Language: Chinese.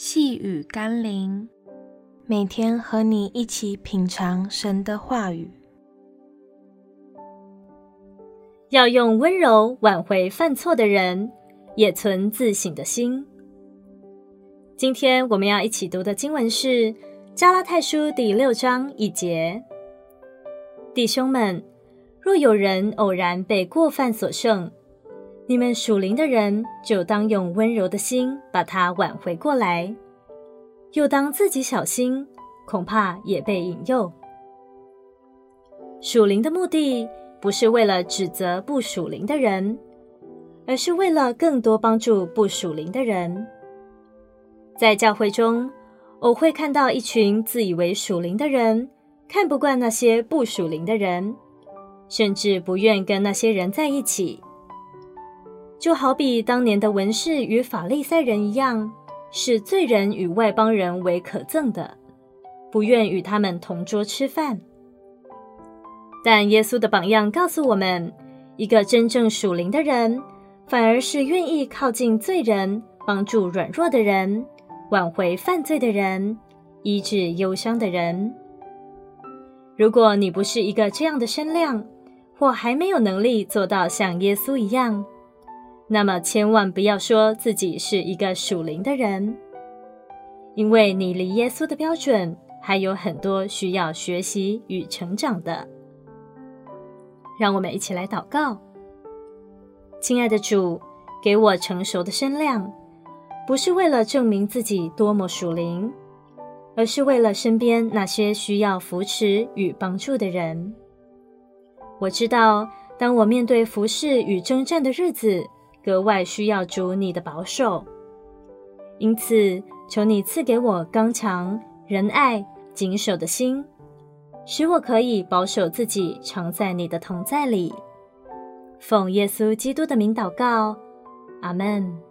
细雨甘霖，每天和你一起品尝神的话语。要用温柔挽回犯错的人，也存自省的心。今天我们要一起读的经文是《加拉太书》第六章一节：弟兄们，若有人偶然被过犯所胜，你们属灵的人就当用温柔的心把他挽回过来，又当自己小心，恐怕也被引诱。属灵的目的不是为了指责不属灵的人，而是为了更多帮助不属灵的人。在教会中，偶会看到一群自以为属灵的人，看不惯那些不属灵的人，甚至不愿跟那些人在一起。就好比当年的文士与法利赛人一样，视罪人与外邦人为可憎的，不愿与他们同桌吃饭。但耶稣的榜样告诉我们，一个真正属灵的人，反而是愿意靠近罪人，帮助软弱的人，挽回犯罪的人，医治忧伤的人。如果你不是一个这样的身量，或还没有能力做到像耶稣一样，那么，千万不要说自己是一个属灵的人，因为你离耶稣的标准还有很多需要学习与成长的。让我们一起来祷告：亲爱的主，给我成熟的身量，不是为了证明自己多么属灵，而是为了身边那些需要扶持与帮助的人。我知道，当我面对服侍与征战的日子，格外需要主你的保守，因此求你赐给我刚强、仁爱、谨守的心，使我可以保守自己，常在你的同在里。奉耶稣基督的名祷告，阿门。